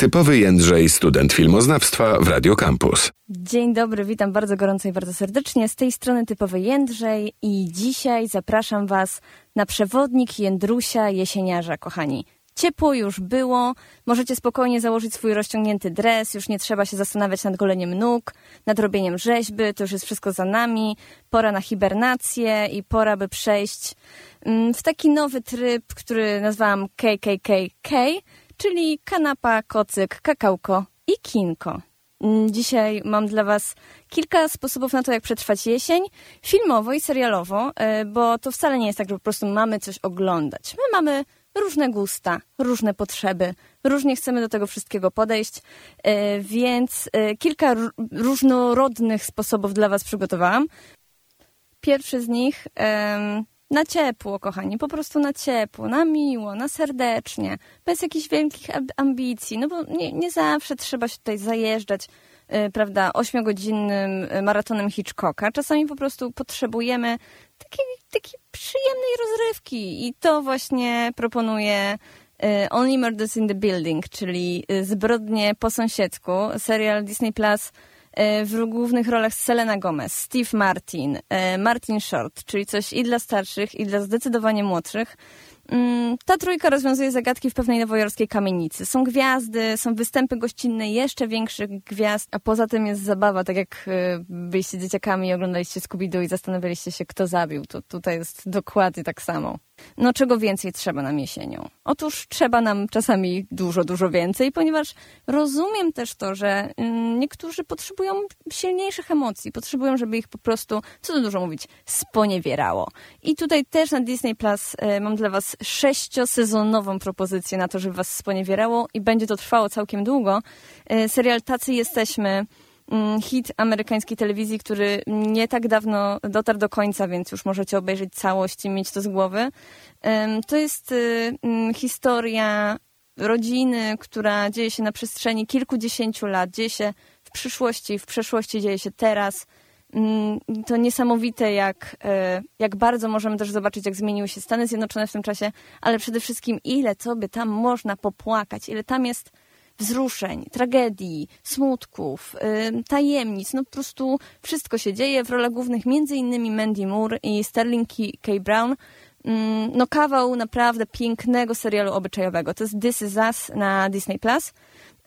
Typowy Jędrzej, student filmoznawstwa w Radio Campus. Dzień dobry, witam bardzo gorąco i bardzo serdecznie. Z tej strony Typowy Jędrzej i dzisiaj zapraszam Was na przewodnik Jędrusia Jesieniarza, kochani. Ciepło już było, możecie spokojnie założyć swój rozciągnięty dres, już nie trzeba się zastanawiać nad goleniem nóg, nad robieniem rzeźby, to już jest wszystko za nami. Pora na hibernację i pora, by przejść mm, w taki nowy tryb, który nazwałam KKKK, czyli kanapa, kocyk, kakałko i kinko. Mm, Dzisiaj mam dla Was kilka sposobów na to, jak przetrwać jesień, filmowo i serialowo, e, bo to wcale nie jest tak, że po prostu mamy coś oglądać. My mamy różne gusta, różne potrzeby, różnie chcemy do tego wszystkiego podejść, e, więc e, kilka różnorodnych sposobów dla Was przygotowałam. Pierwszy z nich na ciepło, kochani, po prostu na ciepło, na miło, na serdecznie, bez jakichś wielkich ambicji, no bo nie, nie zawsze trzeba się tutaj zajeżdżać, y, prawda, ośmiogodzinnym y, maratonem Hitchcocka. Czasami po prostu potrzebujemy takiej, takiej przyjemnej rozrywki i to właśnie proponuje y, Only Murders in the Building, czyli y, Zbrodnie po sąsiedzku, serial Disney Plus w głównych rolach Selena Gomez, Steve Martin, e, Martin Short, czyli coś i dla starszych, i dla zdecydowanie młodszych. Mm, Ta trójka rozwiązuje zagadki w pewnej nowojorskiej kamienicy. Są gwiazdy, są występy gościnne jeszcze większych gwiazd, a poza tym jest zabawa, tak jak e, byliście dzieciakami i oglądaliście Scooby-Doo i zastanawialiście się, kto zabił, to tutaj jest dokładnie tak samo. No czego więcej trzeba nam jesienią? Otóż trzeba nam czasami dużo, dużo więcej, ponieważ rozumiem też to, że mm, niektórzy potrzebują silniejszych emocji, potrzebują, żeby ich po prostu, co tu dużo mówić, sponiewierało. I tutaj też na Disney Plus e, mam dla was sześciosezonową propozycję na to, żeby was sponiewierało i będzie to trwało całkiem długo. E, serial Tacy Jesteśmy hit amerykańskiej telewizji, który nie tak dawno dotarł do końca, więc już możecie obejrzeć całość i mieć to z głowy. To jest y, mm, historia rodziny, która dzieje się na przestrzeni kilkudziesięciu lat, dzieje się w przyszłości, w przeszłości dzieje się teraz. Mm, To niesamowite, jak, e, jak bardzo możemy też zobaczyć, jak zmieniły się Stany Zjednoczone w tym czasie, ale przede wszystkim ile by tam można popłakać, ile tam jest wzruszeń, tragedii, smutków, tajemnic. No po prostu wszystko się dzieje. W rolach głównych innymi Mandy Moore i Sterling K. Brown. Ym, No kawał naprawdę pięknego serialu obyczajowego. To jest This Is Us na Disney+. Plus.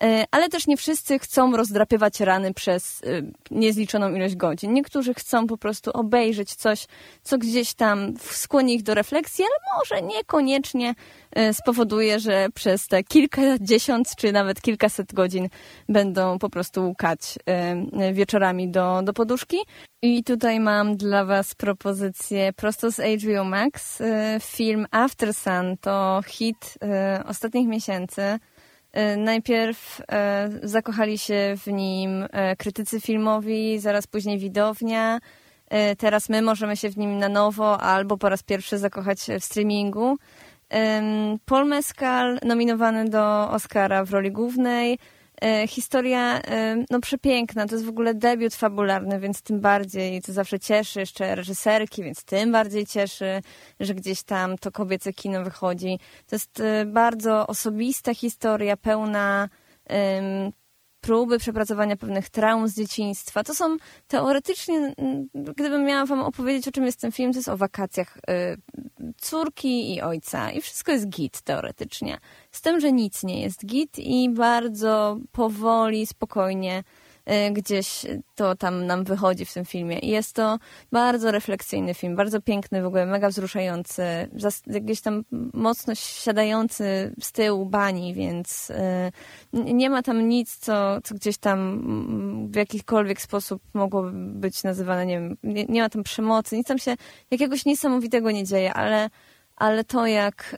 E, Ale też nie wszyscy chcą rozdrapywać rany przez y, niezliczoną ilość godzin. Niektórzy chcą po prostu obejrzeć coś, co gdzieś tam skłoni ich do refleksji, ale może niekoniecznie e, spowoduje, że przez te kilkadziesiąt czy nawet kilkaset godzin będą po prostu łukać e, wieczorami do, do poduszki. I tutaj mam dla Was propozycję prosto z HBO Max. E, Film After Sun to hit e, ostatnich miesięcy. E, Najpierw e, zakochali się w nim e, krytycy filmowi, zaraz później widownia. Teraz my możemy się w nim na nowo albo po raz pierwszy zakochać w streamingu. Paul Mescal nominowany do Oscara w roli głównej. E, Historia e, no przepiękna, to jest w ogóle debiut fabularny, więc tym bardziej to zawsze cieszy, jeszcze reżyserki, więc tym bardziej cieszy, że gdzieś tam to kobiece kino wychodzi. To jest e, bardzo osobista historia, pełna próby przepracowania pewnych traum z dzieciństwa. To są teoretycznie, mm, gdybym miała wam opowiedzieć, o czym jest ten film, to jest o wakacjach y, córki i ojca. I wszystko jest git teoretycznie. Z tym, że nic nie jest git i bardzo powoli, spokojnie gdzieś to tam nam wychodzi w tym filmie. I jest to bardzo refleksyjny film, bardzo piękny, w ogóle mega wzruszający, gdzieś tam mocno siadający z tyłu bani, więc y, nie ma tam nic, co, co gdzieś tam w jakikolwiek sposób mogłoby być nazywane, nie wiem, nie, nie ma tam przemocy, nic tam się jakiegoś niesamowitego nie dzieje, ale, ale to jak,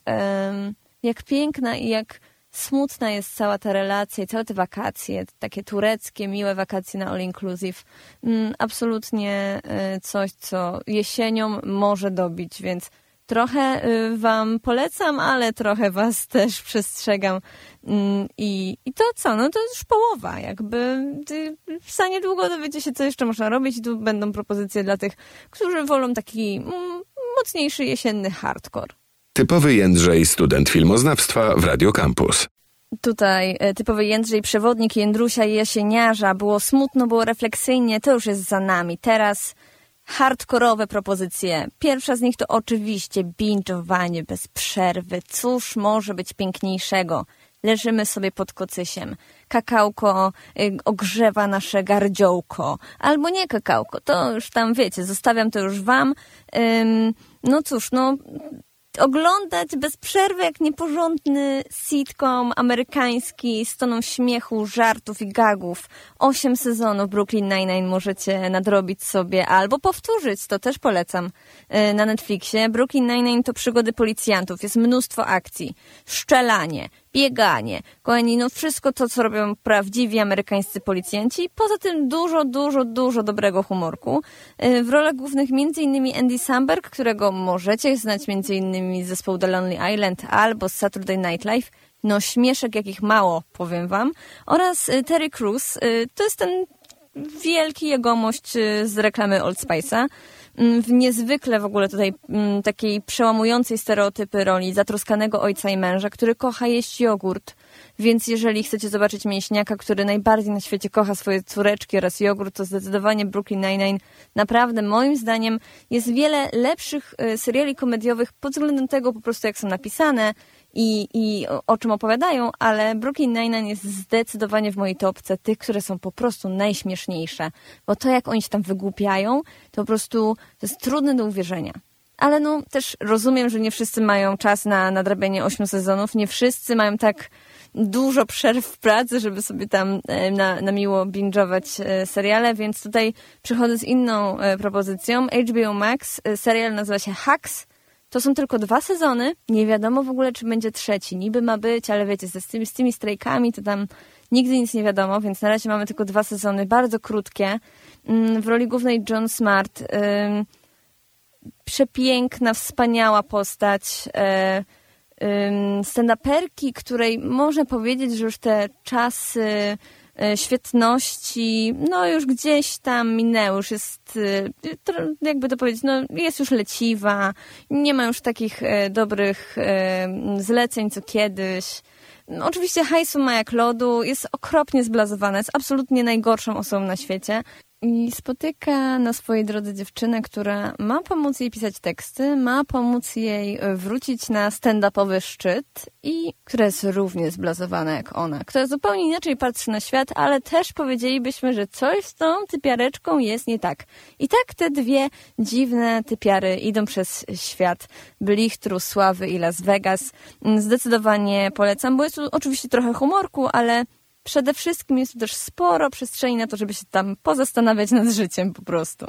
jak piękna i jak smutna jest cała ta relacja i całe te wakacje, takie tureckie, miłe wakacje na all inclusive. Mm, Absolutnie y, coś, co jesienią może dobić, więc trochę y, wam polecam, ale trochę was też przestrzegam. Mm, I, I to co? No to już połowa. Jakby y, za niedługo dowiecie się, co jeszcze można robić. Tu będą propozycje dla tych, którzy wolą taki mm, mocniejszy jesienny hardcore. Typowy Jędrzej, student filmoznawstwa w Radio Campus. tutaj e, typowy Jędrzej, przewodnik Jędrusia Jasieniarza. Było smutno, było refleksyjnie, to już jest za nami. Teraz hardkorowe propozycje. Pierwsza z nich to oczywiście binge'owanie bez przerwy. Cóż może być piękniejszego? Leżymy sobie pod kocysiem. Kakałko y, ogrzewa nasze gardziołko. Albo nie kakałko, to już tam wiecie, zostawiam to już wam. No cóż, no oglądać bez przerwy jak nieporządny sitcom amerykański z toną śmiechu, żartów i gagów. Osiem sezonów Brooklyn Nine-Nine możecie nadrobić sobie albo powtórzyć, to też polecam y, na Netflixie. Brooklyn Nine-Nine to przygody policjantów, jest mnóstwo akcji, szczelanie, bieganie. Kochani, no wszystko to, co robią prawdziwi amerykańscy policjanci. Poza tym dużo, dużo, dużo dobrego humorku. Y, w rolach głównych m.in. Andy Samberg, którego możecie znać m.in. z zespołu The Lonely Island albo z Saturday Night Live. No śmieszek jakich mało, powiem wam. Oraz y, Terry Crews. Y, to jest ten wielki jegomość z reklamy Old Spice'a. Mm, w niezwykle w ogóle tutaj mm, takiej przełamującej stereotypy roli zatroskanego ojca i męża, który kocha jeść jogurt. Więc jeżeli chcecie zobaczyć mięśniaka, który najbardziej na świecie kocha swoje córeczki oraz jogurt, to zdecydowanie Brooklyn Nine-Nine naprawdę moim zdaniem jest wiele lepszych y, seriali komediowych pod względem tego po prostu jak są napisane, i, i o czym opowiadają, ale Brooklyn Nine-Nine jest zdecydowanie w mojej topce tych, które są po prostu najśmieszniejsze. Bo to, jak oni się tam wygłupiają, to po prostu to jest trudne do uwierzenia. Ale no, też rozumiem, że nie wszyscy mają czas na nadrabianie ośmiu sezonów, nie wszyscy mają tak dużo przerw w pracy, żeby sobie tam e, na, na miło binge'ować e, seriale, więc tutaj przychodzę z inną e, propozycją. HBO Max, serial nazywa się Hacks, to są tylko dwa sezony, nie wiadomo w ogóle, czy będzie trzeci. Niby ma być, ale wiecie, z tymi, z tymi strajkami to tam nigdy nic nie wiadomo, więc na razie mamy tylko dwa sezony, bardzo krótkie. Mm, w roli głównej John Smart. Przepiękna, wspaniała postać. E, stand-uperki, której można powiedzieć, że już te czasy świetności, no już gdzieś tam minęły, już jest, e, jakby to powiedzieć, no jest już leciwa, nie ma już takich e, dobrych zleceń co kiedyś. No, oczywiście hajsu ma jak lodu, jest okropnie zblazowana, jest absolutnie najgorszą osobą na świecie i spotyka na swojej drodze dziewczynę, która ma pomóc jej pisać teksty, ma pomóc jej e, wrócić na stand-upowy szczyt i która jest równie zblazowana jak ona, która zupełnie inaczej patrzy na świat, ale też powiedzielibyśmy, że coś z tą typiareczką jest nie tak. I tak te dwie dziwne typiary idą przez świat blichtru, sławy i Las Vegas. Zdecydowanie polecam, bo jest tu oczywiście trochę humorku, ale przede wszystkim jest tu też sporo przestrzeni na to, żeby się tam pozastanawiać nad życiem po prostu.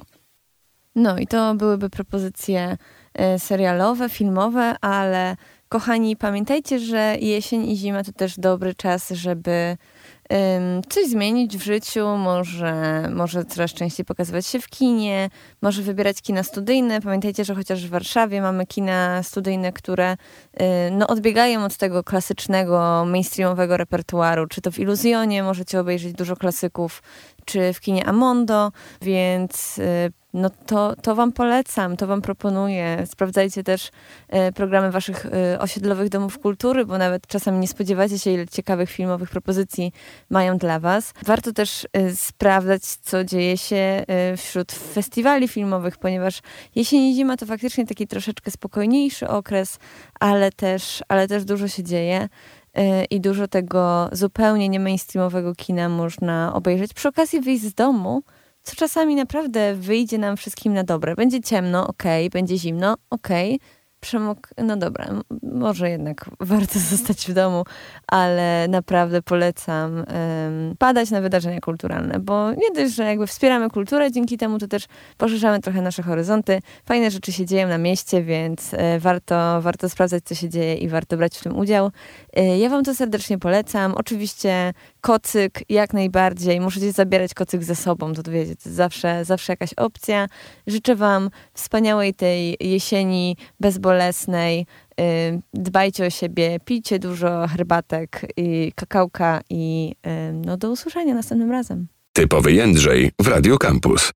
No i to byłyby propozycje e, serialowe, filmowe, ale kochani, pamiętajcie, że jesień i zima to też dobry czas, żeby coś zmienić w życiu, może, może coraz częściej pokazywać się w kinie, może wybierać kina studyjne. Pamiętajcie, że chociaż w Warszawie mamy kina studyjne, które y, no, odbiegają od tego klasycznego, mainstreamowego repertuaru. Czy to w Iluzjonie możecie obejrzeć dużo klasyków, czy w kinie Amondo, więc y, no to, to Wam polecam, to Wam proponuję. Sprawdzajcie też e, programy Waszych e, osiedlowych domów kultury, bo nawet czasami nie spodziewacie się, ile ciekawych filmowych propozycji mają dla Was. Warto też e, sprawdzać, co dzieje się wśród festiwali filmowych, ponieważ jesień i zima to faktycznie taki troszeczkę spokojniejszy okres, ale też, ale też dużo się dzieje i dużo tego zupełnie nie mainstreamowego kina można obejrzeć. Przy okazji wyjść z domu, co czasami naprawdę wyjdzie nam wszystkim na dobre. Będzie ciemno, okej, okay, będzie zimno, okej, okay, przemok, no dobra, może jednak warto zostać w domu, ale naprawdę polecam um, padać na wydarzenia kulturalne, bo nie dość, że jakby wspieramy kulturę, dzięki temu to też poszerzamy trochę nasze horyzonty. Fajne rzeczy się dzieją na mieście, więc e, warto, warto sprawdzać, co się dzieje i warto brać w tym udział. E, ja wam to serdecznie polecam. Oczywiście kocyk jak najbardziej. Możecie zabierać kocyk ze sobą, to wiecie, to zawsze, zawsze jakaś opcja. Życzę wam wspaniałej tej jesieni bezbolesnej. Y, dbajcie o siebie, pijcie dużo herbatek i kakałka i y, no do usłyszenia następnym razem. Typowy Jędrzej w Radio Campus.